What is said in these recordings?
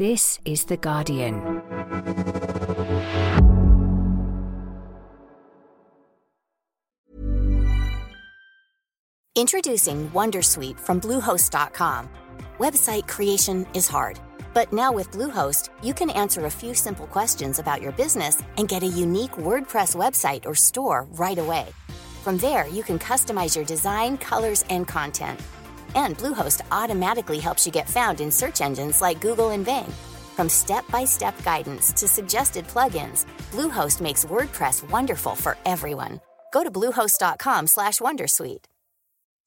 This is The Guardian. Introducing Wondersuite from Bluehost.com. Website creation is hard, but now with Bluehost, you can answer a few simple questions about your business and get a unique WordPress website or store right away. From there, you can customize your design, colors, and content. And Bluehost automatically helps you get found in search engines like Google and Bing. From step-by-step guidance to suggested plugins, Bluehost makes WordPress wonderful for everyone. Go to bluehost.com/wondersuite.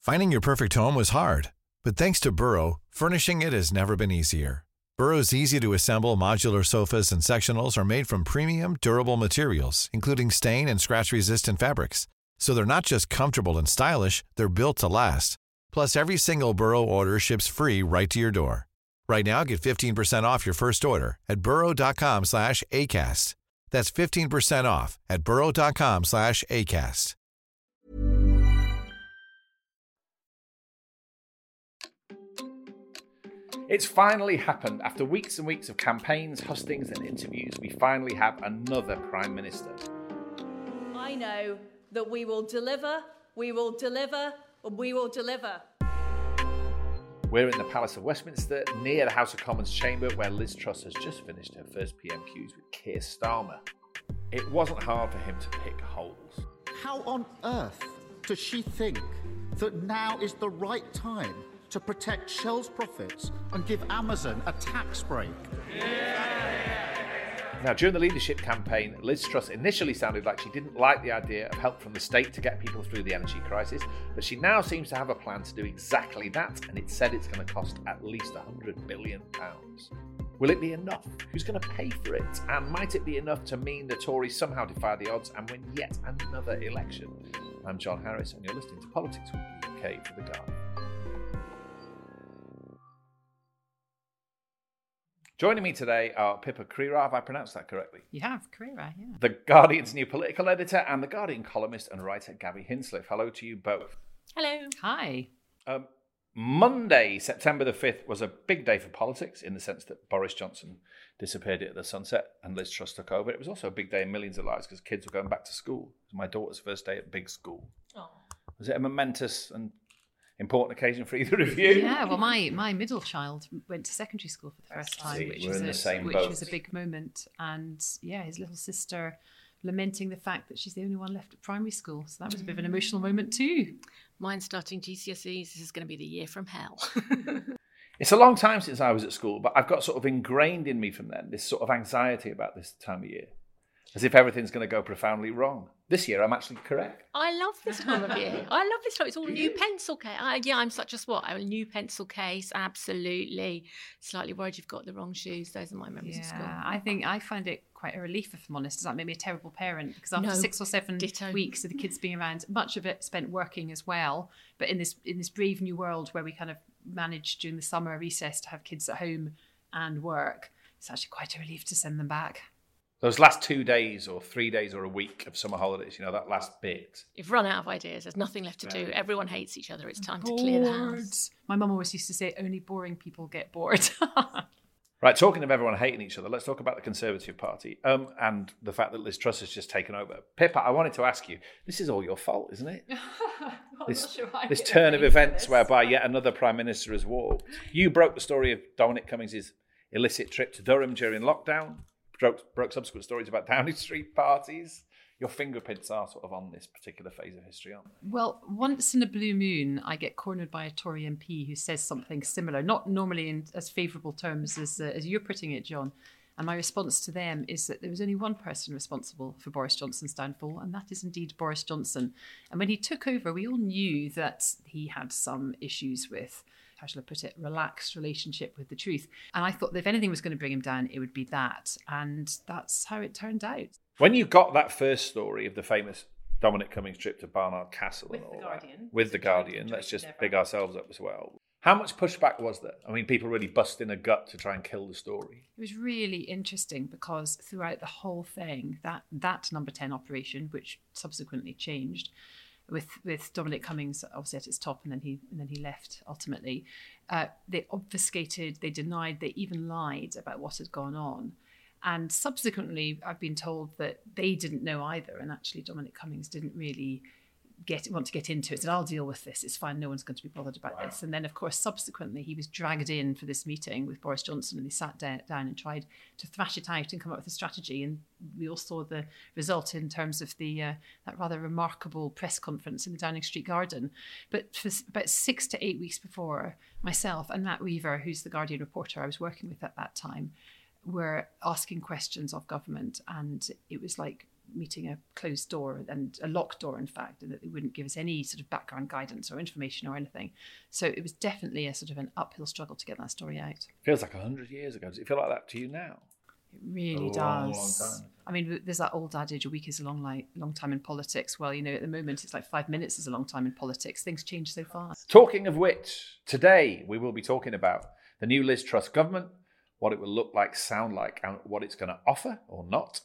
Finding your perfect home was hard, but thanks to Burrow, furnishing it has never been easier. Burrow's easy-to-assemble modular sofas and sectionals are made from premium, durable materials, including stain and scratch-resistant fabrics. So they're not just comfortable and stylish; they're built to last. Plus, every single Burrow order ships free right to your door. Right now, get 15% off your first order at burrow.com slash ACAST. That's 15% off at burrow.com slash ACAST. It's finally happened. After weeks and weeks of campaigns, hustings, and interviews, we finally have another Prime Minister. I know that we will deliver, we will deliver, and we will deliver. We're in the Palace of Westminster, near the House of Commons chamber, where Liz Truss has just finished her first PMQs with Keir Starmer. It wasn't hard for him to pick holes. How on earth does she think that now is the right time to protect Shell's profits and give Amazon a tax break? Now, during the leadership campaign, Liz Truss initially sounded like she didn't like the idea of help from the state to get people through the energy crisis, but she now seems to have a plan to do exactly that, and it said it's going to cost at least £100 billion. Will it be enough? Who's going to pay for it? And might it be enough to mean the Tories somehow defy the odds and win yet another election? I'm John Harris, and you're listening to Politics Weekly UK for The Guardian. Joining me today are Pippa Crerar, have I pronounced that correctly? You have, Crerar, yeah. The Guardian's new political editor and the Guardian columnist and writer Gabby Hinsliff. Hello to you both. Hello. Hi. Um, Monday, September the 5th, was a big day for politics in the sense that Boris Johnson disappeared at the sunset and Liz Truss took over. It was also a big day in millions of lives because kids were going back to school. It was my daughter's first day at big school. Oh. Was it a momentous and important occasion for either of you? Yeah, well, my, my middle child went to secondary school for the first time, See, which, was in a, same which boat. was a big moment. And yeah, his little sister lamenting the fact that she's the only one left at primary school. So that was a bit of an emotional mm. moment too. Mine starting GCSEs. This is going to be the year from hell. It's a long time since I was at school, but I've got sort of ingrained in me from then this sort of anxiety about this time of year, as if everything's going to go profoundly wrong. This year, I'm actually correct. I love this time of year. I love this time. It's all new pencil case. I, yeah, I'm such a swot. I'm a new pencil case. Absolutely. Slightly worried you've got the wrong shoes. Those are my memories of school. Yeah, I think I find it quite a relief, if I'm honest. Does that make me a terrible parent? Because after No, six or seven ditto. weeks of the kids being around, much of it spent working as well. But in this in this brave new world where we kind of managed during the summer recess to have kids at home and work, it's actually quite a relief to send them back. Those last two days, or three days, or a week of summer holidays, you know, that last bit. You've run out of ideas. There's nothing left to do. Everyone hates each other. It's time to clear the house. My mum always used to say, only boring people get bored. Right, talking of everyone hating each other, let's talk about the Conservative Party um, and the fact that Liz Truss has just taken over. Pippa, I wanted to ask you this is all your fault, isn't it? this this turn of events whereby yet another Prime Minister has walked. You broke the story of Dominic Cummings' illicit trip to Durham during lockdown, broke, broke subsequent stories about Downing Street parties. Your fingerprints are sort of on this particular phase of history, aren't they? Well, once in a blue moon, I get cornered by a Tory MP who says something similar, not normally in as favourable terms as, uh, as you're putting it, John. And my response to them is that there was only one person responsible for Boris Johnson's downfall, and that is indeed Boris Johnson. And when he took over, we all knew that he had some issues with, how shall I put it, relaxed relationship with the truth. And I thought that if anything was going to bring him down, it would be that. And that's how it turned out. When you got that first story of the famous Dominic Cummings trip to Barnard Castle With and The Guardian. that, with the Guardian, let's just big ourselves up as well. How much pushback was there? I mean, people really busting a gut to try and kill the story. It was really interesting because throughout the whole thing, that that number ten operation, which subsequently changed, with with Dominic Cummings obviously at its top, and then he and then he left ultimately. Uh, they obfuscated, they denied, they even lied about what had gone on. And subsequently, I've been told that they didn't know either, and actually Dominic Cummings didn't really get want to get into it. Said, "I'll deal with this. It's fine. No one's going to be bothered about wow. this." And then, of course, subsequently, he was dragged in for this meeting with Boris Johnson, and they sat down, down and tried to thrash it out and come up with a strategy. And we all saw the result in terms of the uh, that rather remarkable press conference in the Downing Street Garden. But for about six to eight weeks before, myself and Matt Weaver, who's the Guardian reporter I was working with at that time, were asking questions of government, and it was like meeting a closed door and a locked door, in fact, and that they wouldn't give us any sort of background guidance or information or anything. So it was definitely a sort of an uphill struggle to get that story out. Feels like a hundred years ago. Does it feel like that to you now? It really a does. Long, long I mean, there's that old adage: a week is a long, like, long time in politics. Well, you know, at the moment, it's like five minutes is a long time in politics. Things change so fast. Talking of which, today we will be talking about the new Liz Truss government, what it will look like, sound like, and what it's going to offer or not.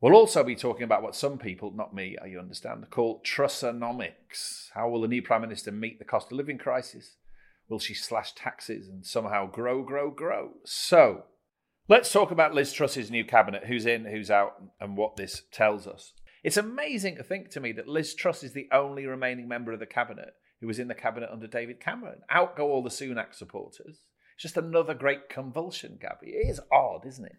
We'll also be talking about what some people, not me, you understand, call Trussonomics. How will the new Prime Minister meet the cost of living crisis? Will she slash taxes and somehow grow, grow, grow? So, let's talk about Liz Truss's new cabinet who's in, who's out, and what this tells us. It's amazing to think to me that Liz Truss is the only remaining member of the cabinet who was in the cabinet under David Cameron. Out go all the Sunak supporters. It's just another great convulsion, Gabby. It is odd, isn't it?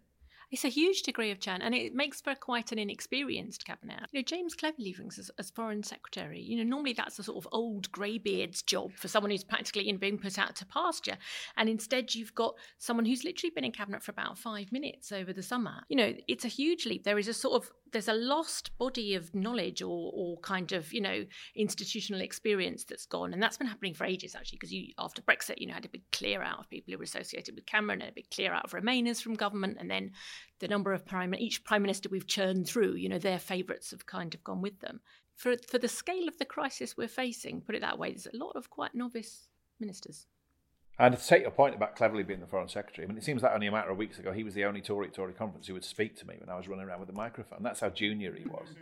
It's a huge degree of churn, and it makes for quite an inexperienced cabinet. You know, James Cleverly as, as foreign secretary. You know, normally that's a sort of old greybeard's job for someone who's practically in being put out to pasture, and instead you've got someone who's literally been in cabinet for about five minutes over the summer. You know, it's a huge leap. There is a sort of there's a lost body of knowledge or, or kind of you know institutional experience that's gone. And that's been happening for ages actually because you after brexit you know had a big clear out of people who were associated with cameron and a big clear out of remainers from government and then the number of prime each prime minister we've churned through you know their favourites have kind of gone with them. For for the scale of the crisis we're facing put it that way there's a lot of quite novice ministers and to take your point about Cleverly being the Foreign Secretary, I mean, it seems like only a matter of weeks ago he was the only Tory at Tory conference who would speak to me when I was running around with a microphone. That's how junior he was.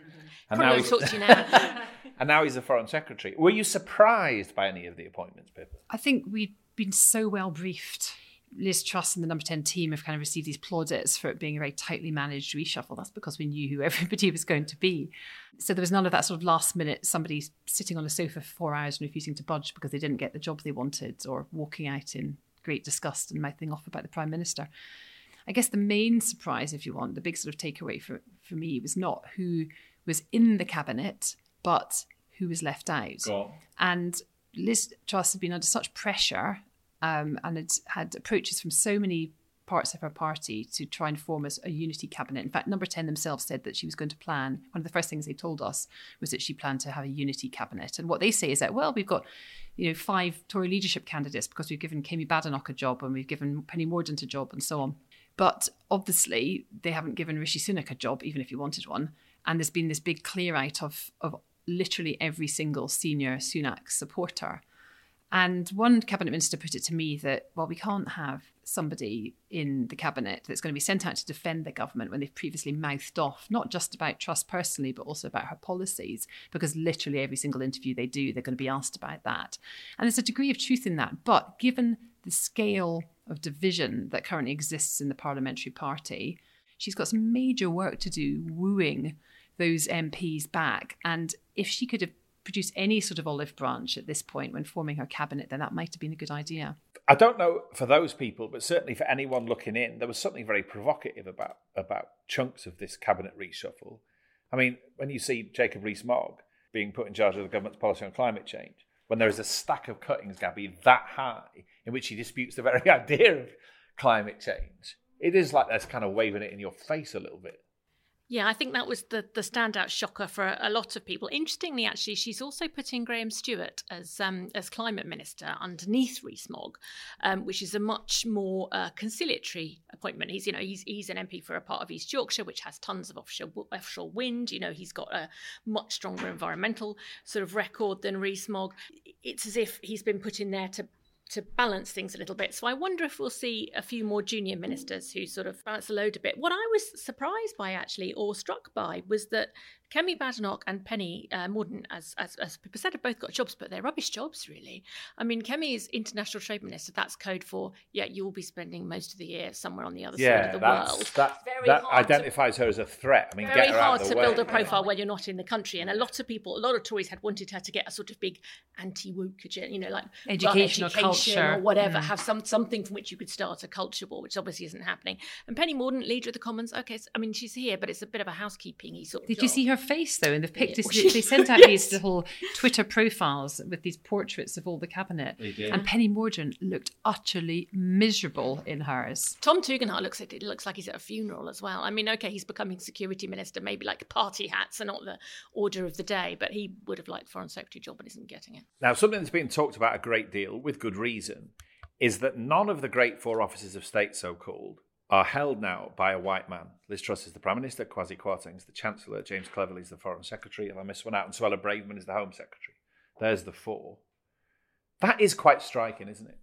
And now, he's, now. and now he's the Foreign Secretary. Were you surprised by any of the appointments, Pippa? I think we'd been so well briefed Liz Truss and the number 10 team have kind of received these plaudits for it being a very tightly managed reshuffle. That's because we knew who everybody was going to be. So there was none of that sort of last minute somebody sitting on a sofa for four hours and refusing to budge because they didn't get the job they wanted or walking out in great disgust and mouthing off about the Prime Minister. I guess the main surprise, if you want, the big sort of takeaway for, for me was not who was in the cabinet, but who was left out. And Liz Truss had been under such pressure um, and had had approaches from so many parts of her party to try and form a, a, unity cabinet. In fact, Number 10 themselves said that she was going to plan, one of the first things they told us was that she planned to have a unity cabinet. And what they say is that, well, we've got you know, five Tory leadership candidates because we've given Kemi Badenoch a job and we've given Penny Mordaunt a job and so on. But obviously, they haven't given Rishi Sunak a job, even if he wanted one. And there's been this big clear out of, of literally every single senior Sunak supporter. And one cabinet minister put it to me that, well, we can't have somebody in the cabinet that's going to be sent out to defend the government when they've previously mouthed off, not just about Truss personally, but also about her policies, because literally every single interview they do, they're going to be asked about that. And there's a degree of truth in that. But given the scale of division that currently exists in the parliamentary party, she's got some major work to do wooing those MPs back. And if she could have produce any sort of olive branch at this point when forming her cabinet, then that might have been a good idea. I don't know for those people, but certainly for anyone looking in, there was something very provocative about about chunks of this cabinet reshuffle. I mean, when you see Jacob Rees-Mogg being put in charge of the government's policy on climate change, when there is a stack of cuttings, Gabby, that high, in which he disputes the very idea of climate change, it is like that's kind of waving it in your face a little bit. Yeah, I think that was the, the standout shocker for a, lot of people. Interestingly, actually, she's also put in Graham Stuart as um, as climate minister underneath Rees-Mogg, um, which is a much more uh, conciliatory appointment. He's you know he's he's an MP for a part of East Yorkshire, which has tons of offshore offshore wind. You know he's got a much stronger environmental sort of record than Rees-Mogg. It's as if he's been put in there to to balance things a little bit. So I wonder if we'll see a few more junior ministers who sort of balance the load a bit. What I was surprised by actually, or struck by, was that Kemi Badenoch and Penny uh, Mordaunt, as, as, as people said, have both got jobs, but they're rubbish jobs, really. I mean, Kemi is international trade minister. That's code for, yeah, you will be spending most of the year somewhere on the other yeah, side of the world. That, that identifies to, her as a threat. I mean, very get her hard out to way. build a profile when you're not in the country. And a lot of people, a lot of Tories had wanted her to get a sort of big anti-woke agenda, you know, like educational education culture or whatever, Mm. have some something from which you could start a culture war, which obviously isn't happening. And Penny Mordaunt, leader of the Commons, okay, so, I mean, she's here, but it's a bit of a housekeeping sort of Did you see her face though in the pictures? well, she- they sent out Yes. these little Twitter profiles with these portraits of all the cabinet, They did. and Penny Mordaunt looked utterly miserable in hers. Tom Tugendhat looks at it looks like he's at a funeral as well. I mean, okay, he's becoming security minister, maybe like party hats are not the order of the day, but he would have liked foreign secretary job and isn't getting it. Now, something that's been talked about a great deal, with good reason, is that none of the great four offices of state, so called, are held now by a white man. Liz Truss is the Prime Minister, Kwasi Kwarteng is the Chancellor, James Cleverly is the Foreign Secretary, and I miss one out, and Suella Braverman is the Home Secretary. There's the four. That is quite striking, isn't it?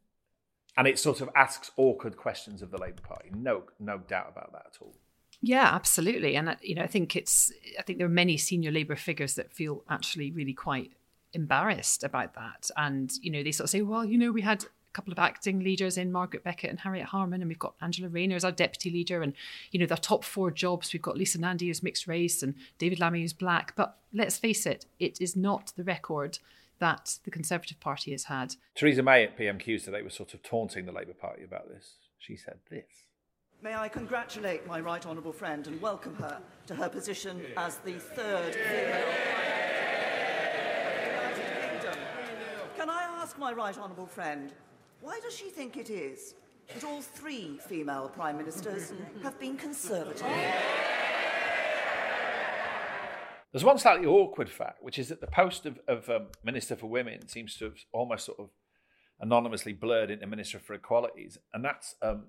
And it sort of asks awkward questions of the Labour Party. No, no doubt about that at all. Yeah, absolutely. And uh, you know, I think it's. I think there are many senior Labour figures that feel actually really quite embarrassed about that. And you know, they sort of say, "Well, you know, we had couple of acting leaders in Margaret Beckett and Harriet Harman, and we've got Angela Rayner as our deputy leader, and you know, the top four jobs we've got Lisa Nandy who's mixed race and David Lammy who's black. But let's face it, it is not the record that the Conservative Party has had. Theresa May at PMQs today was sort of taunting the Labour Party about this. She said this. May I congratulate my right honourable friend and welcome her to her position as the third female United Kingdom. Can I ask my right honourable friend, why does she think it is that all three female prime ministers have been conservative? There's one slightly awkward fact, which is that the post of, of um, Minister for Women seems to have almost sort of anonymously blurred into Minister for Equalities, and that's um,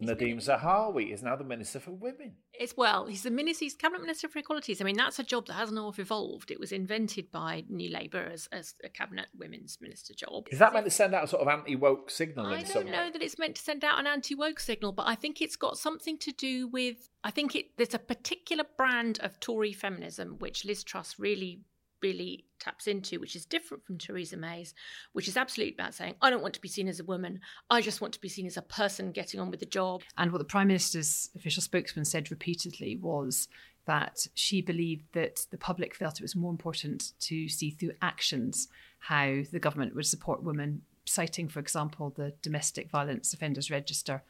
Nadhim Zahawi is now the Minister for Women. It's well, he's the minister, he's cabinet minister for equalities. I mean, that's a job that hasn't evolved. It was invented by New Labour as, as a cabinet women's minister job. Is that meant to send out a sort of anti-woke signal I don't way? know that it's meant to send out an anti-woke signal, but I think it's got something to do with. I think it there's a particular brand of Tory feminism which Liz Truss really, really taps into, which is different from Theresa May's, which is absolutely about saying, "I don't want to be seen as a woman. I just want to be seen as a person getting on with the job." And what the Prime Minister's official spokesman said repeatedly was that she believed that the public felt it was more important to see through actions how the government would support women, citing, for example, the Domestic Violence Offenders Register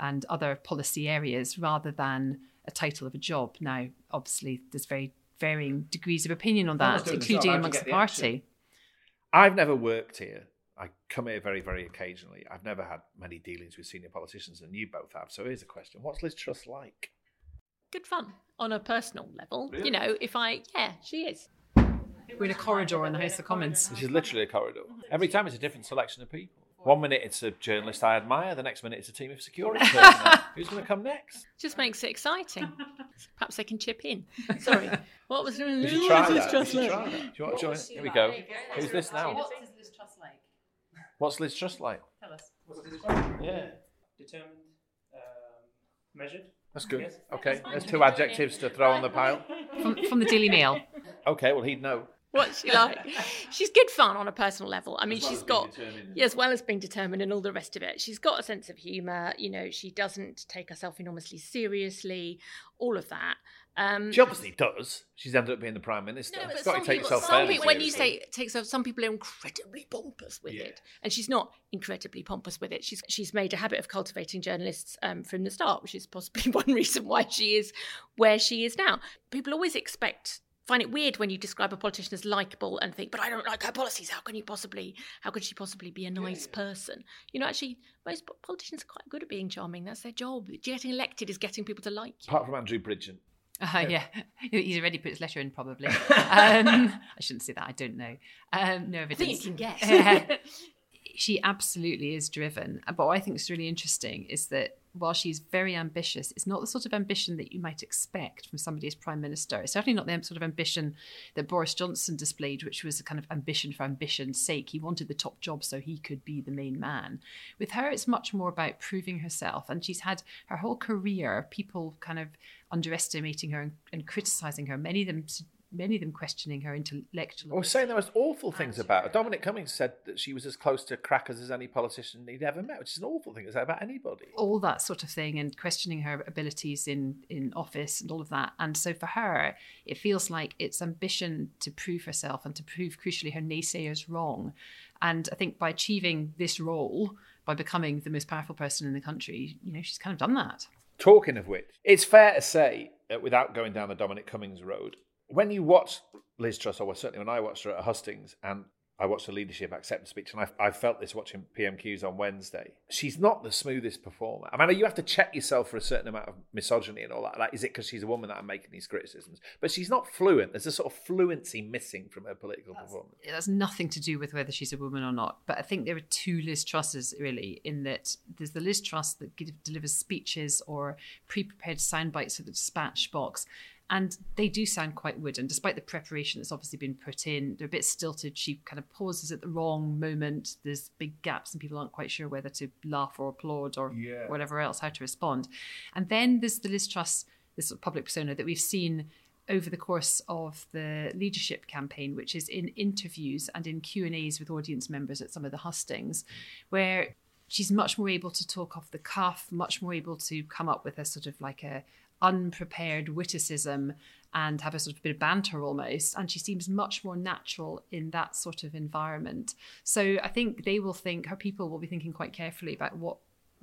and other policy areas rather than a title of a job. Now, obviously, there's very varying degrees of opinion on that, including job, how to amongst the the party. I've never worked here. I come here very, very occasionally. I've never had many dealings with senior politicians, and you both have. So here's a question: What's Liz Truss like? Good fun on a personal level. You know, if I yeah, she is. We're in a corridor in the House of Commons. This is literally a corridor. Every time it's a different selection of people. One minute it's a journalist I admire, the next minute it's a team of security personnel. Who's going to come next? Just makes it exciting. Perhaps they can chip in. Sorry. What was We should try that. We should try that. Do you want to join? Here we go. Who's this now? What is Liz Truss like? What's Liz Truss like? Tell us. What's Liz Truss? Yeah, Determined, um, measured. that's good. Okay, there's two adjectives to throw on the pile. From, from the Daily Mail. Okay, well he'd know. What's she like? She's good fun on a personal level. I mean, As well she's as being got, determined. yeah, as well as being determined and all the rest of it. She's got a sense of humour. You know, she doesn't take herself enormously seriously. All of that. Um, She obviously does. She's ended up being the prime minister. No, but It's got to some take people- yourself some people- when you say takes off, some people are incredibly pompous with Yeah. it, and she's not incredibly pompous with it. She's she's made a habit of cultivating journalists um, from the start, which is possibly one reason why she is where she is now. People always expect. Find it weird when you describe a politician as likable and think, but I don't like her policies. How can you possibly? How could she possibly be a nice person? You know, actually, most politicians are quite good at being charming. That's their job. Getting elected is getting people to like you. Apart from Andrew Bridgen. Uh, yeah, he's already put his letter in, probably. Um, I shouldn't say that. I don't know. Um, no I think you can guess. she absolutely is driven. But what I think is really interesting is that while she's very ambitious, it's not the sort of ambition that you might expect from somebody as Prime Minister. It's certainly not the sort of ambition that Boris Johnson displayed, which was a kind of ambition for ambition's sake. He wanted the top job so he could be the main man. With her, it's much more about proving herself. And she's had her whole career, people kind of underestimating her and, and criticizing her, many of them many of them questioning her intellectual. I was saying the most awful things about her. Dominic Cummings said that she was as close to crackers as any politician he'd ever met, which is an awful thing to say about anybody. All that sort of thing, and questioning her abilities in in office and all of that. And so for her, it feels like it's ambition to prove herself and to prove, crucially, her naysayers wrong. And I think by achieving this role, by becoming the most powerful person in the country, you know, she's kind of done that. Talking of which, it's fair to say, uh, without going down the Dominic Cummings road, when you watch Liz Truss, or certainly when I watched her at Hustings, and I watched the leadership acceptance speech, and I, I, felt this watching PMQs on Wednesday. She's not the smoothest performer. I mean, you have to check yourself for a certain amount of misogyny and all that. Like, is it because she's a woman that I'm making these criticisms? But she's not fluent. There's a sort of fluency missing from her political that's, performance. It has nothing to do with whether she's a woman or not. But I think there are two Liz Trusses, really, in that there's the Liz Truss that delivers speeches or pre prepared sound bites of the dispatch box and they do sound quite wooden, despite the preparation that's obviously been put in. They're a bit stilted. She kind of pauses at the wrong moment. There's big gaps, and people aren't quite sure whether to laugh or applaud or yeah. whatever else, how to respond. And then there's the Liz Truss, this sort of public persona that we've seen over the course of the leadership campaign, which is in interviews and in Q and A's with audience members at some of the hustings, where she's much more able to talk off the cuff, much more able to come up with a sort of like a unprepared witticism and have a sort of bit of banter almost. And she seems much more natural in that sort of environment. So I think they will think, her people will be thinking quite carefully about what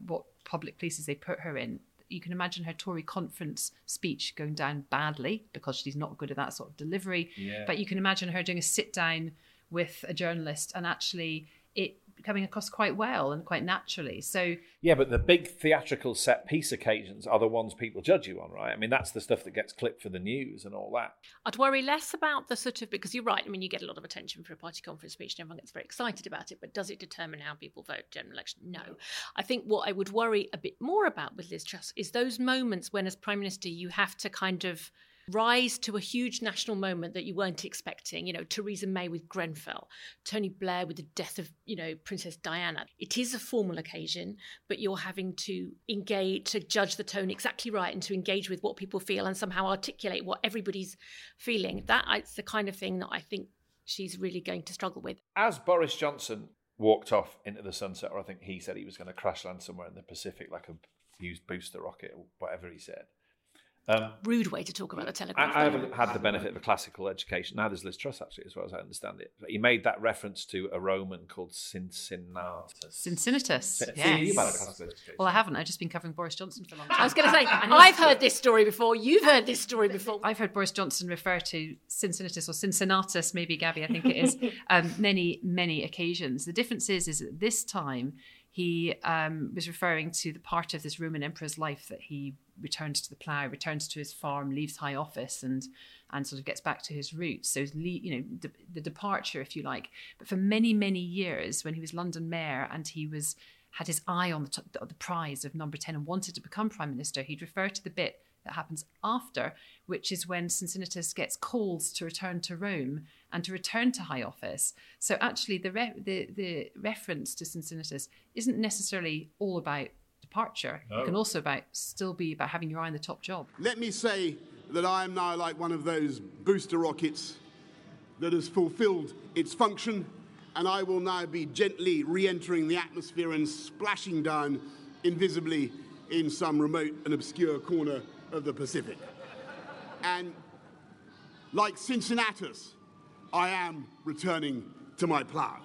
what public places they put her in. You can imagine her Tory conference speech going down badly because she's not good at that sort of delivery. Yeah. But you can imagine her doing a sit down with a journalist and actually it coming across quite well and quite naturally. So yeah, but the big theatrical set piece occasions are the ones people judge you on, right? I mean, that's the stuff that gets clipped for the news and all that. I'd worry less about the sort of because you're right. I mean, you get a lot of attention for a party conference speech, and everyone gets very excited about it. But does it determine how people vote general election? No. I think what I would worry a bit more about with Liz Truss is those moments when, as prime minister, you have to kind of rise to a huge national moment that you weren't expecting. You know, Theresa May with Grenfell, Tony Blair with the death of, you know, Princess Diana. It is a formal occasion, but you're having to engage, to judge the tone exactly right and to engage with what people feel and somehow articulate what everybody's feeling. That's uh, the kind of thing that I think she's really going to struggle with. As Boris Johnson walked off into the sunset, or I think he said he was going to crash land somewhere in the Pacific like a used booster rocket or whatever he said. Um, Rude way to talk about the telegraph. I, I, haven't had the benefit of a classical education. Now there's Liz Truss, actually, as well as I understand it. He made that reference to a Roman called Cincinnatus. Cincinnatus. yes. Well, I haven't. I've just been covering Boris Johnson for a long time. I was going to say, I've heard this story before. You've heard this story before. I've heard Boris Johnson refer to Cincinnatus or Cincinnatus, maybe Gabby, I think it is, um, many, many occasions. The difference is, is that this time he um, was referring to the part of this Roman emperor's life that he returns to the plough, returns to his farm, leaves high office, and and sort of gets back to his roots. So you know the, the departure, if you like. But for many many years, when he was London mayor and he was had his eye on the, t- the prize of number 10 and wanted to become prime minister, he'd refer to the bit that happens after, which is when Cincinnatus gets called to return to Rome and to return to high office. So actually, the re- the, the reference to Cincinnatus isn't necessarily all about departure. No. It can oh. also about still be about having your eye on the top job. Let me say that I am now like one of those booster rockets that has fulfilled its function, and I will now be gently re-entering the atmosphere and splashing down invisibly in some remote and obscure corner of the Pacific. And like Cincinnatus, I am returning to my plough.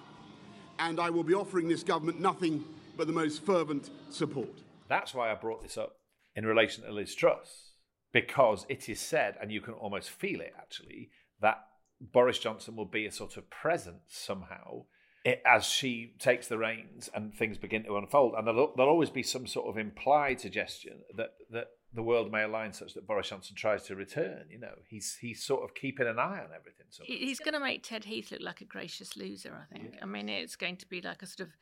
And I will be offering this government nothing but the most fervent support. That's why I brought this up in relation to Liz Truss, because it is said, and you can almost feel it actually, that Boris Johnson will be a sort of presence somehow eh, as she takes the reins and things begin to unfold. And there'll, there'll always be some sort of implied suggestion that, that the world may align such that Boris Johnson tries to return. You know, he's he's sort of keeping an eye on everything. So he's going to make Ted Heath look like a gracious loser. I think. Yeah. I mean, it's going to be like a sort of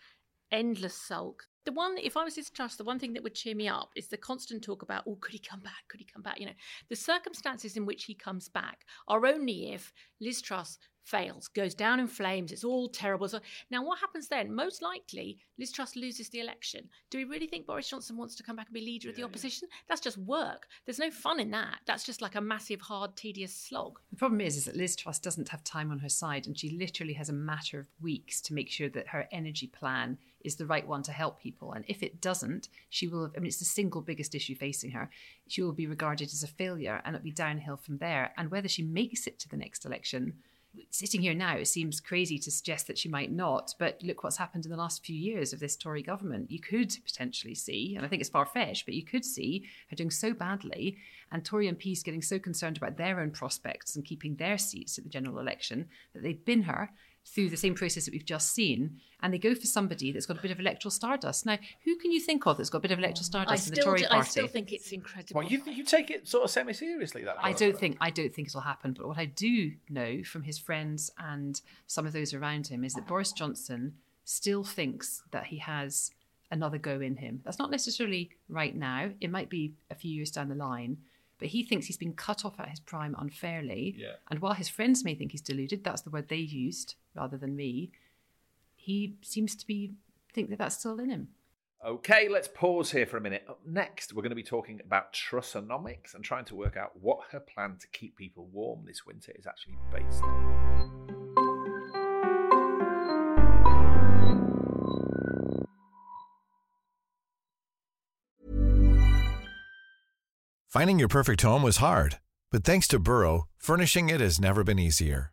endless sulk. the one, if I was Liz Truss, the one thing that would cheer me up is the constant talk about, oh, could he come back? Could he come back? You know, the circumstances in which he comes back are only if Liz Truss fails, goes down in flames, it's all terrible. So now what happens then? Most likely Liz Truss loses the election. Do we really think Boris Johnson wants to come back and be leader of the opposition? Yeah. That's just work. There's no fun in that. That's just like a massive, hard, tedious slog. The problem is, is that Liz Truss doesn't have time on her side and she literally has a matter of weeks to make sure that her energy plan is the right one to help people. And if it doesn't, she will, I mean, it's the single biggest issue facing her. She will be regarded as a failure and it'll be downhill from there. And whether she makes it to the next election, sitting here now, it seems crazy to suggest that she might not. But look what's happened in the last few years of this Tory government. You could potentially see, and I think it's far fetched, but you could see her doing so badly and Tory MPs getting so concerned about their own prospects and keeping their seats at the general election that they bin her through the same process that we've just seen, and they go for somebody that's got a bit of electoral stardust. Now, who can you think of that's got a bit of electoral stardust in the Tory do, party? I still think it's incredible. Well, you, you take it sort of semi seriously. That I don't think I don't think it'll happen. But what I do know from his friends and some of those around him is that Boris Johnson still thinks that he has another go in him. That's not necessarily right now. It might be a few years down the line. But he thinks he's been cut off at his prime unfairly. Yeah. And while his friends may think he's deluded, that's the word they used rather than me. He seems to be think that that's still in him. Okay, let's pause here for a minute. Up next, we're going to be talking about Trussonomics and trying to work out what her plan to keep people warm this winter is actually based on. Finding your perfect home was hard, but thanks to Burrow, furnishing it has never been easier.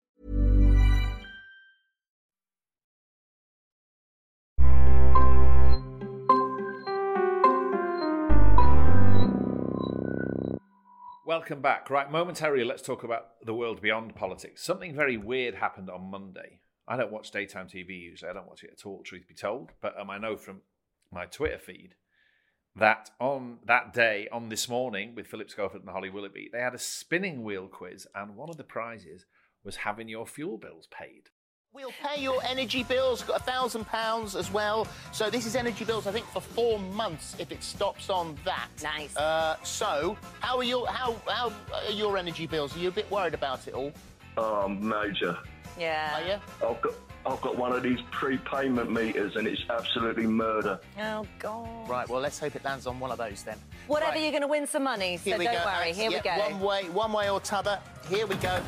Welcome back. Right, momentarily, let's talk about the world beyond politics. Something very weird happened on Monday. I don't watch daytime TV usually. I don't watch it at all, truth be told. But um, I know from my Twitter feed that on that day, on this morning, with Philip Schofield and Holly Willoughby, they had a spinning wheel quiz, and one of the prizes was having your fuel bills paid. We'll pay your energy bills. Got a thousand pounds as well. So this is energy bills, I think, for four months if it stops on that. Nice. Uh, so how are your how how are your energy bills? Are you a bit worried about it all? Oh, major. Yeah. Are you? I've got I've got one of these prepayment meters, and it's absolutely murder. Oh God. Right. Well, let's hope it lands on one of those then. Whatever, Right. you're going to win some money, so Here we don't go. worry. That's- Here we go. One way, one way or t'other. Here we go.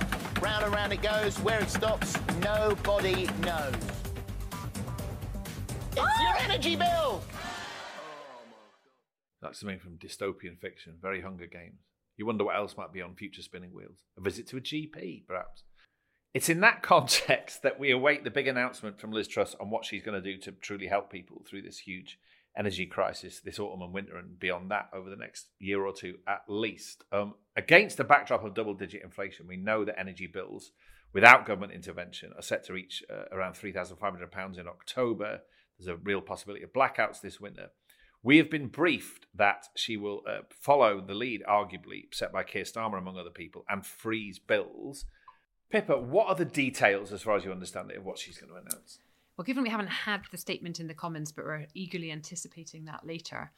Round and round it goes. Where it stops, nobody knows. It's oh! your energy bill. That's something from dystopian fiction, very Hunger Games. You wonder what else might be on future spinning wheels. A visit to a GP, perhaps. It's in that context that we await the big announcement from Liz Truss on what she's going to do to truly help people through this huge energy crisis this autumn and winter and beyond that over the next year or two at least. Um, against the backdrop of double digit inflation, we know that energy bills without government intervention are set to reach uh, around £3,500 in October. There's a real possibility of blackouts this winter. We have been briefed that she will uh, follow the lead, arguably set by Keir Starmer, among other people, and freeze bills. Pippa, what are the details, as far as you understand it, of what she's going to announce? Well, given we haven't had the statement in the Commons, but we're eagerly anticipating that later,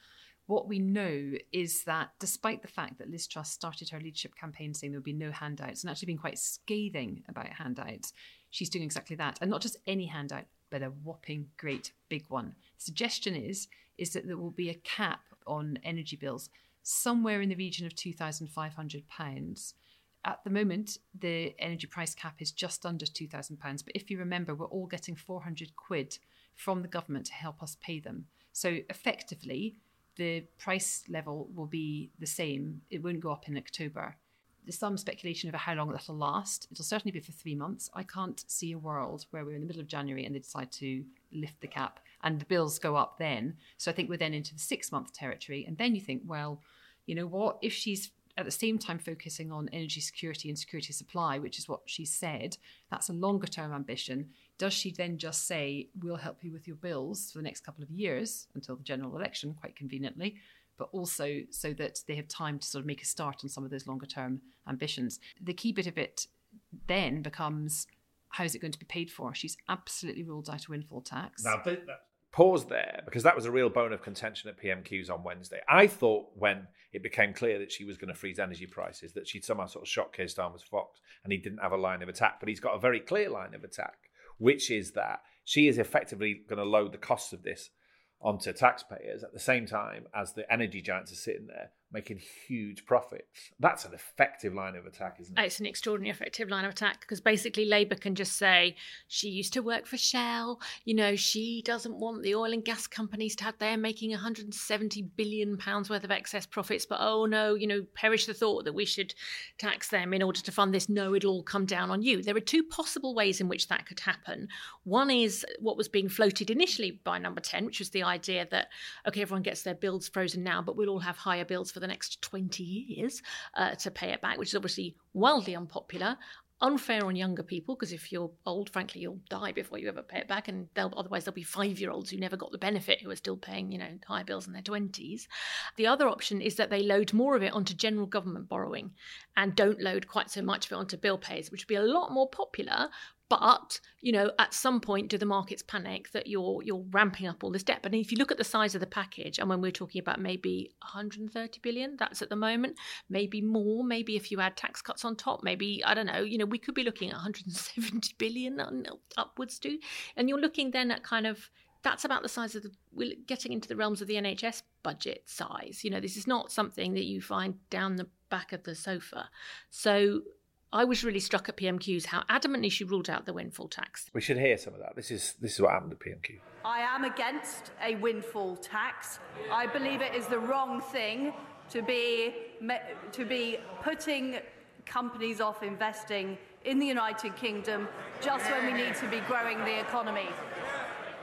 what we know is that despite the fact that Liz Truss started her leadership campaign saying there would be no handouts and actually been quite scathing about handouts, she's doing exactly that. And not just any handout, but a whopping great big one. The suggestion is is that there will be a cap on energy bills somewhere in the region of £2,500. At the moment, the energy price cap is just under £2,000. But if you remember, we're all getting 400 quid from the government to help us pay them. So effectively, the price level will be the same. It won't go up in October. There's some speculation over how long that'll last. It'll certainly be for three months. I can't see a world where we're in the middle of January and they decide to lift the cap and the bills go up then. So I think we're then into the six month territory. And then you think, well, you know what? If she's at the same time focusing on energy security and security supply, which is what she said, that's a longer term ambition. Does she then just say, we'll help you with your bills for the next couple of years until the general election, quite conveniently, but also so that they have time to sort of make a start on some of those longer term ambitions? The key bit of it then becomes how is it going to be paid for? She's absolutely ruled out a windfall tax. Now, pause there because that was a real bone of contention at PMQs on Wednesday. I thought when it became clear that she was going to freeze energy prices that she'd somehow sort of shot Keir Starmer's fox and he didn't have a line of attack, but he's got a very clear line of attack, which is that she is effectively going to load the costs of this onto taxpayers at the same time as the energy giants are sitting there making huge profits. That's an effective line of attack, isn't it? It's an extraordinarily effective line of attack because basically Labour can just say she used to work for Shell. You know, she doesn't want the oil and gas companies to have they're making 170 billion pounds worth of excess profits, but oh no, you know, perish the thought that we should tax them in order to fund this. No, it'll all come down on you. There are two possible ways in which that could happen. One is what was being floated initially by Number 10, which was the idea that okay, everyone gets their bills frozen now, but we'll all have higher bills for the next 20 years uh, to pay it back, which is obviously wildly unpopular. Unfair on younger people because if you're old, frankly, you'll die before you ever pay it back, and they'll, otherwise there'll be five-year-olds who never got the benefit who are still paying, you know, high bills in their twenties. The other option is that they load more of it onto general government borrowing, and don't load quite so much of it onto bill pays, which would be a lot more popular, but you know, at some point, do the markets panic that you're you're ramping up all this debt? But if you look at the size of the package, and when we're talking about maybe 130 billion, that's at the moment, maybe more, maybe if you add tax cuts on top, maybe I don't know, you know, we could be looking at 170 billion upwards too, and you're looking then at kind of that's about the size of the we're getting into the realms of the NHS budget size. You know, this is not something that you find down the back of the sofa. So I was really struck at PMQs how adamantly she ruled out the windfall tax. We should hear some of that. This is this is what happened at PMQ. I am against a windfall tax. I believe it is the wrong thing to be to be putting companies off investing in the United Kingdom just when we need to be growing the economy.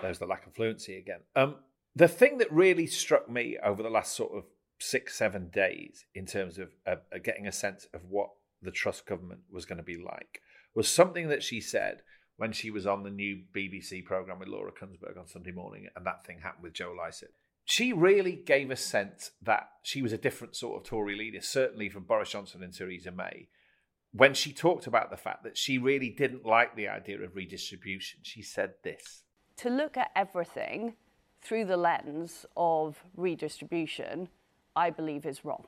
There's the lack of fluency again. Um, the thing that really struck me over the last sort of six, seven days in terms of uh, getting a sense of what the Truss government was going to be like was something that she said when she was on the new BBC programme with Laura Kuenssberg on Sunday morning, and that thing happened with Joe Lycett. She really gave a sense that she was a different sort of Tory leader, certainly from Boris Johnson and Theresa May. When she talked about the fact that she really didn't like the idea of redistribution, she said this To look at everything through the lens of redistribution, I believe is wrong.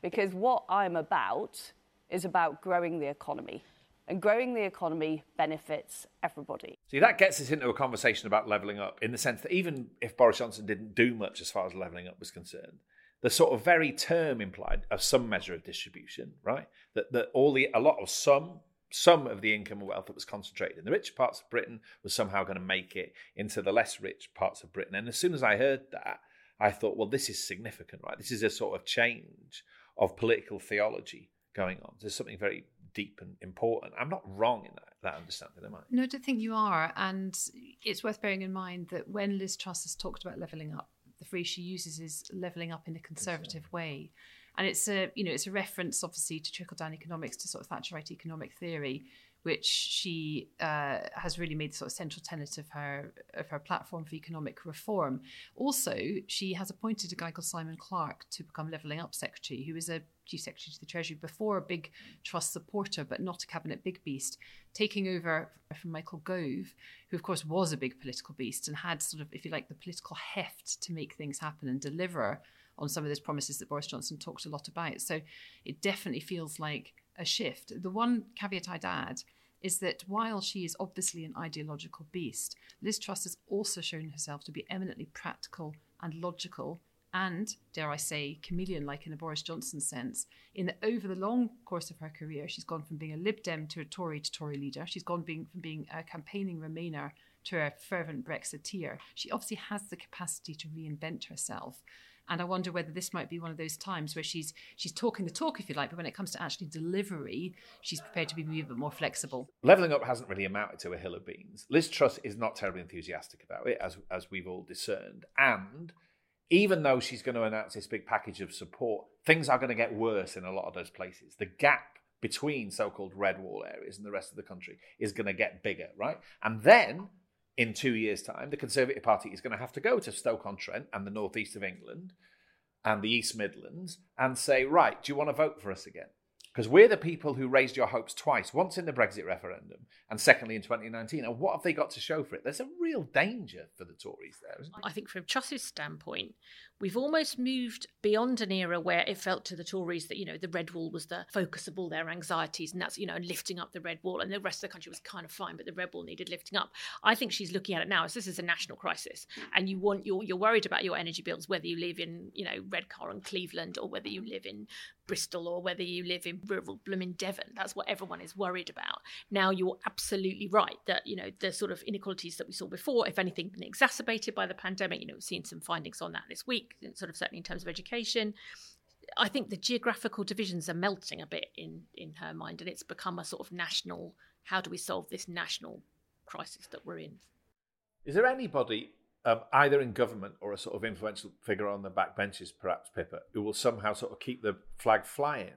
Because what I'm about is about growing the economy. And growing the economy benefits everybody. See, that gets us into a conversation about levelling up in the sense that even if Boris Johnson didn't do much as far as levelling up was concerned, the sort of very term implied of some measure of distribution, right? That that all the a lot of some some of the income and wealth that was concentrated in the rich parts of Britain was somehow going to make it into the less rich parts of Britain. And as soon as I heard that, I thought, well, this is significant, right? This is a sort of change of political theology going on. There's something very deep and important. I'm not wrong in that, that understanding, am I? No, I don't think you are. And it's worth bearing in mind that when Liz Truss has talked about levelling up, the phrase she uses is levelling up in a conservative way. And it's a, you know, it's a reference obviously to trickle down economics, to sort of Thatcherite economic theory, which she uh, has really made the sort of central tenet of her of her platform for economic reform. Also, she has appointed a guy called Simon Clarke to become Levelling Up Secretary, who is a Secretary to the Treasury before, a big Truss supporter, but not a cabinet big beast, taking over from Michael Gove, who of course was a big political beast and had sort of, if you like, the political heft to make things happen and deliver on some of those promises that Boris Johnson talked a lot about. So it definitely feels like a shift. The one caveat I'd add is that while she is obviously an ideological beast, Liz Truss has also shown herself to be eminently practical and logical and, dare I say, chameleon like in a Boris Johnson sense, in that over the long course of her career, she's gone from being a Lib Dem to a Tory to Tory leader. She's gone being, from being a campaigning Remainer to a fervent Brexiteer. She obviously has the capacity to reinvent herself. And I wonder whether this might be one of those times where she's she's talking the talk, if you like, but when it comes to actually delivery, she's prepared to be a bit more flexible. Levelling up hasn't really amounted to a hill of beans. Liz Truss is not terribly enthusiastic about it, as as we've all discerned. And even though she's going to announce this big package of support, things are going to get worse in a lot of those places. The gap between so-called red wall areas and the rest of the country is going to get bigger, right? And then in two years' time, the Conservative Party is going to have to go to Stoke-on-Trent and the northeast of England and the East Midlands and say, right, do you want to vote for us again? Because we're the people who raised your hopes twice, once in the Brexit referendum and secondly in 2019. And what have they got to show for it? There's a real danger for the Tories there? I think from Truss's standpoint, we've almost moved beyond an era where it felt to the Tories that, you know, the red wall was the focus of all their anxieties and that's, you know, lifting up the red wall and the rest of the country was kind of fine, but the red wall needed lifting up. I think she's looking at it now as this is a national crisis and you want you're, you're worried about your energy bills, whether you live in, you know, Redcar and Cleveland or whether you live in Bristol or whether you live in rural blooming Devon. That's what everyone is worried about. Now you're absolutely right that, you know, the sort of inequalities that we saw before, if anything, been exacerbated by the pandemic. You know, we've seen some findings on that this week, sort of certainly in terms of education. I think the geographical divisions are melting a bit in in her mind, and it's become a sort of national. How do we solve this national crisis that we're in? Is there anybody, um, either in government or a sort of influential figure on the backbenches, perhaps Pippa, who will somehow sort of keep the flag flying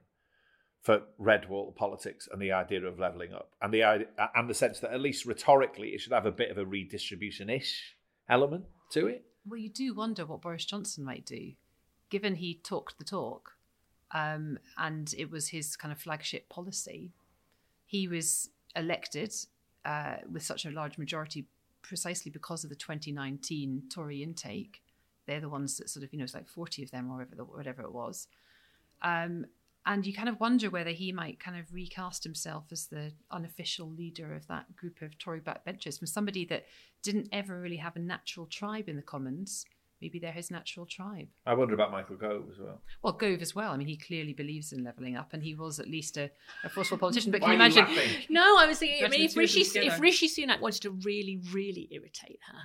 for red wall politics and the idea of levelling up, and the and the sense that at least rhetorically it should have a bit of a redistribution-ish element to it? Well, you do wonder what Boris Johnson might do, given he talked the talk, um, and it was his kind of flagship policy. He was elected uh, with such a large majority precisely because of the 2019 Tory intake. They're the ones that sort of, you know, it's like 40 of them or whatever, whatever it was. Um, and you kind of wonder whether he might kind of recast himself as the unofficial leader of that group of Tory backbenchers from somebody that didn't ever really have a natural tribe in the Commons. Maybe they're his natural tribe. I wonder about Michael Gove as well. Well, Gove as well. I mean, he clearly believes in levelling up, and he was at least a, a forceful politician. But Why can you are you imagine? No, I was thinking. I mean, if two of them Rishi, if Rishi Sunak wanted to really, really irritate her,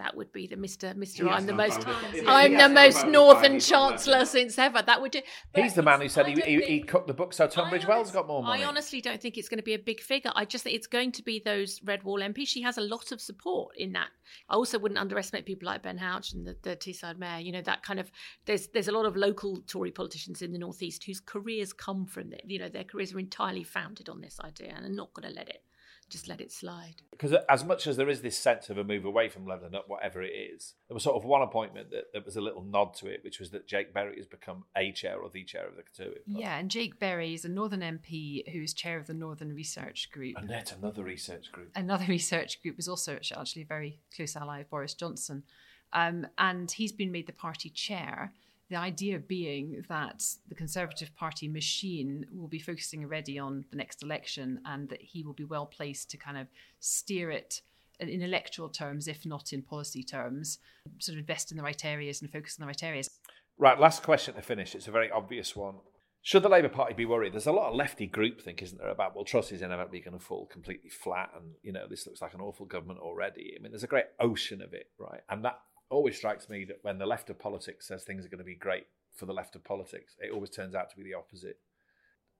that would be the Mister Mister. He I'm the most. phone. I'm has the most northern He's chancellor since ever. That would do. but He's the man who said he, I don't he, think- he'd cook the book so Tunbridge Wells got more money. I honestly don't think it's going to be a big figure. I just think it's going to be those Red Wall MPs. She has a lot of support in that. I also wouldn't underestimate people like Ben Houchen the, the Teesside Mayor. You know that kind of there's there's a lot of local Tory politicians in the northeast whose careers come from it. You know their careers are entirely founded on this idea and are not going to let it just let it slide. because as much as there is this sense of a move away from levelling up, whatever it is, there was sort of one appointment that, that was a little nod to it, which was that Jake Berry has become a chair or the chair of the Conservative. Party. Yeah, and Jake Berry is a Northern MP who is chair of the Northern Research Group. And yet another research group. Another research group was also actually a very close ally of Boris Johnson. Um, and he's been made the party chair. The idea being that the Conservative Party machine will be focusing already on the next election and that he will be well placed to kind of steer it in- electoral terms, if not in policy terms, sort of invest in the right areas and focus on the right areas. Right, last question to finish. It's a very obvious one. Should the Labour Party be worried? There's a lot of lefty groupthink, isn't there, about well, Truss is inevitably going to fall completely flat, and you know this looks like an awful government already. I mean, there's a great ocean of it, right? And that always strikes me that when the left of politics says things are going to be great for the left of politics, it always turns out to be the opposite.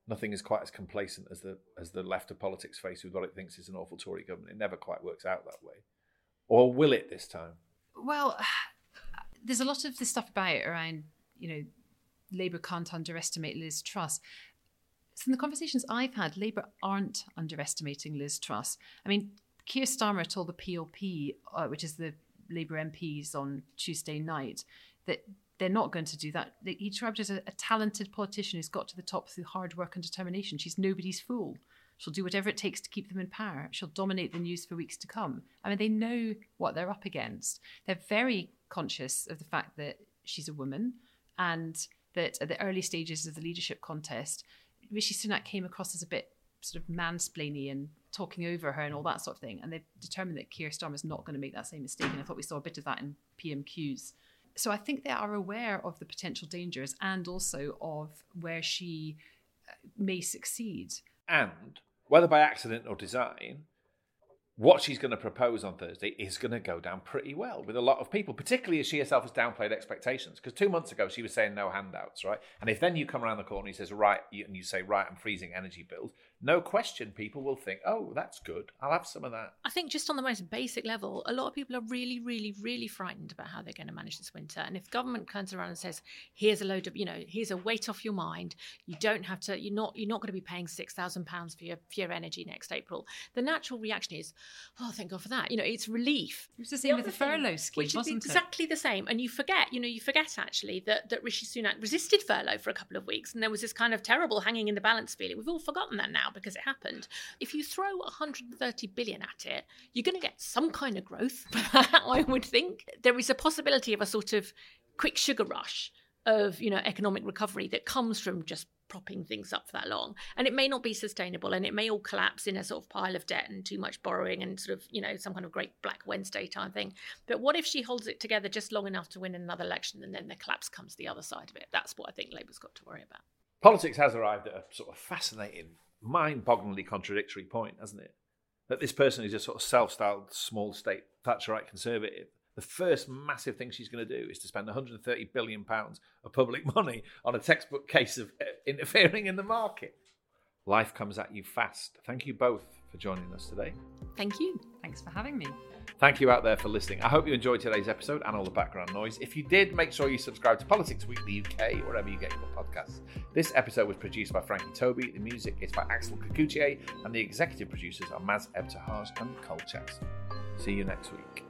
Nothing is quite as complacent as the as the left of politics faced with what it thinks is an awful Tory government. It never quite works out that way, or will it this time? Well, there's a lot of this stuff about it around, you know, Labour can't underestimate Liz Truss. So in the conversations I've had, Labour aren't underestimating Liz Truss. I mean, Keir Starmer told the PLP, uh, which is the Labour MPs on Tuesday night, that they're not going to do that. He described her as a, a talented politician who's got to the top through hard work and determination. She's nobody's fool. She'll do whatever it takes to keep them in power. She'll dominate the news for weeks to come. I mean, they know what they're up against. They're very conscious of the fact that she's a woman and that at the early stages of the leadership contest, Rishi Sunak came across as a bit sort of mansplainy and talking over her and all that sort of thing. And they've determined that Keir Starmer is not going to make that same mistake. And I thought we saw a bit of that in PMQs. So I think they are aware of the potential dangers and also of where she uh, may succeed. And whether by accident or design, what she's going to propose on Thursday is going to go down pretty well with a lot of people, particularly as she herself has downplayed expectations. Because two months ago, she was saying no handouts, right? And if then you come around the corner and he says, right, and you say, right, I'm freezing energy bills, no question, people will think, oh, that's good. I'll have some of that. I think just on the most basic level, a lot of people are really, really, really frightened about how they're going to manage this winter. And if government turns around and says, "Here's a load of, you know, here's a weight off your mind. You don't have to. You're not. You're not going to be paying six thousand pounds for your for your energy next April." The natural reaction is, "Oh, thank God for that." You know, it's relief. It was the same with the furlough scheme, which wasn't is it? exactly the same. And you forget, you know, you forget actually that that Rishi Sunak resisted furlough for a couple of weeks, and there was this kind of terrible hanging in the balance feeling. We've all forgotten that now because it happened. If you throw 130 billion at it, you're going to get some kind of growth. I would think there is a possibility of a sort of quick sugar rush of you know economic recovery that comes from just propping things up for that long and it may not be sustainable and it may all collapse in a sort of pile of debt and too much borrowing and sort of you know some kind of great black wednesday type thing but what if she holds it together just long enough to win another election and then the collapse comes the other side of it that's what i think labour's got to worry about Politics has arrived at a sort of fascinating, mind bogglingly contradictory point, hasn't it? That this person is a sort of self styled small state Thatcherite conservative. The first massive thing she's going to do is to spend 130 billion pounds of public money on a textbook case of uh, interfering in the market. Life comes at you fast. Thank you both for joining us today. thank you Thanks for having me. Thank you out there for listening. I hope you enjoyed today's episode and all the background noise. If you did, make sure you subscribe to Politics Weekly UK, wherever you get your podcasts. This episode was produced by Frankie Tobi, the music is by Axel Kacoutié, and the executive producers are Maz Ebtehaj and Cole Jackson. See you next week.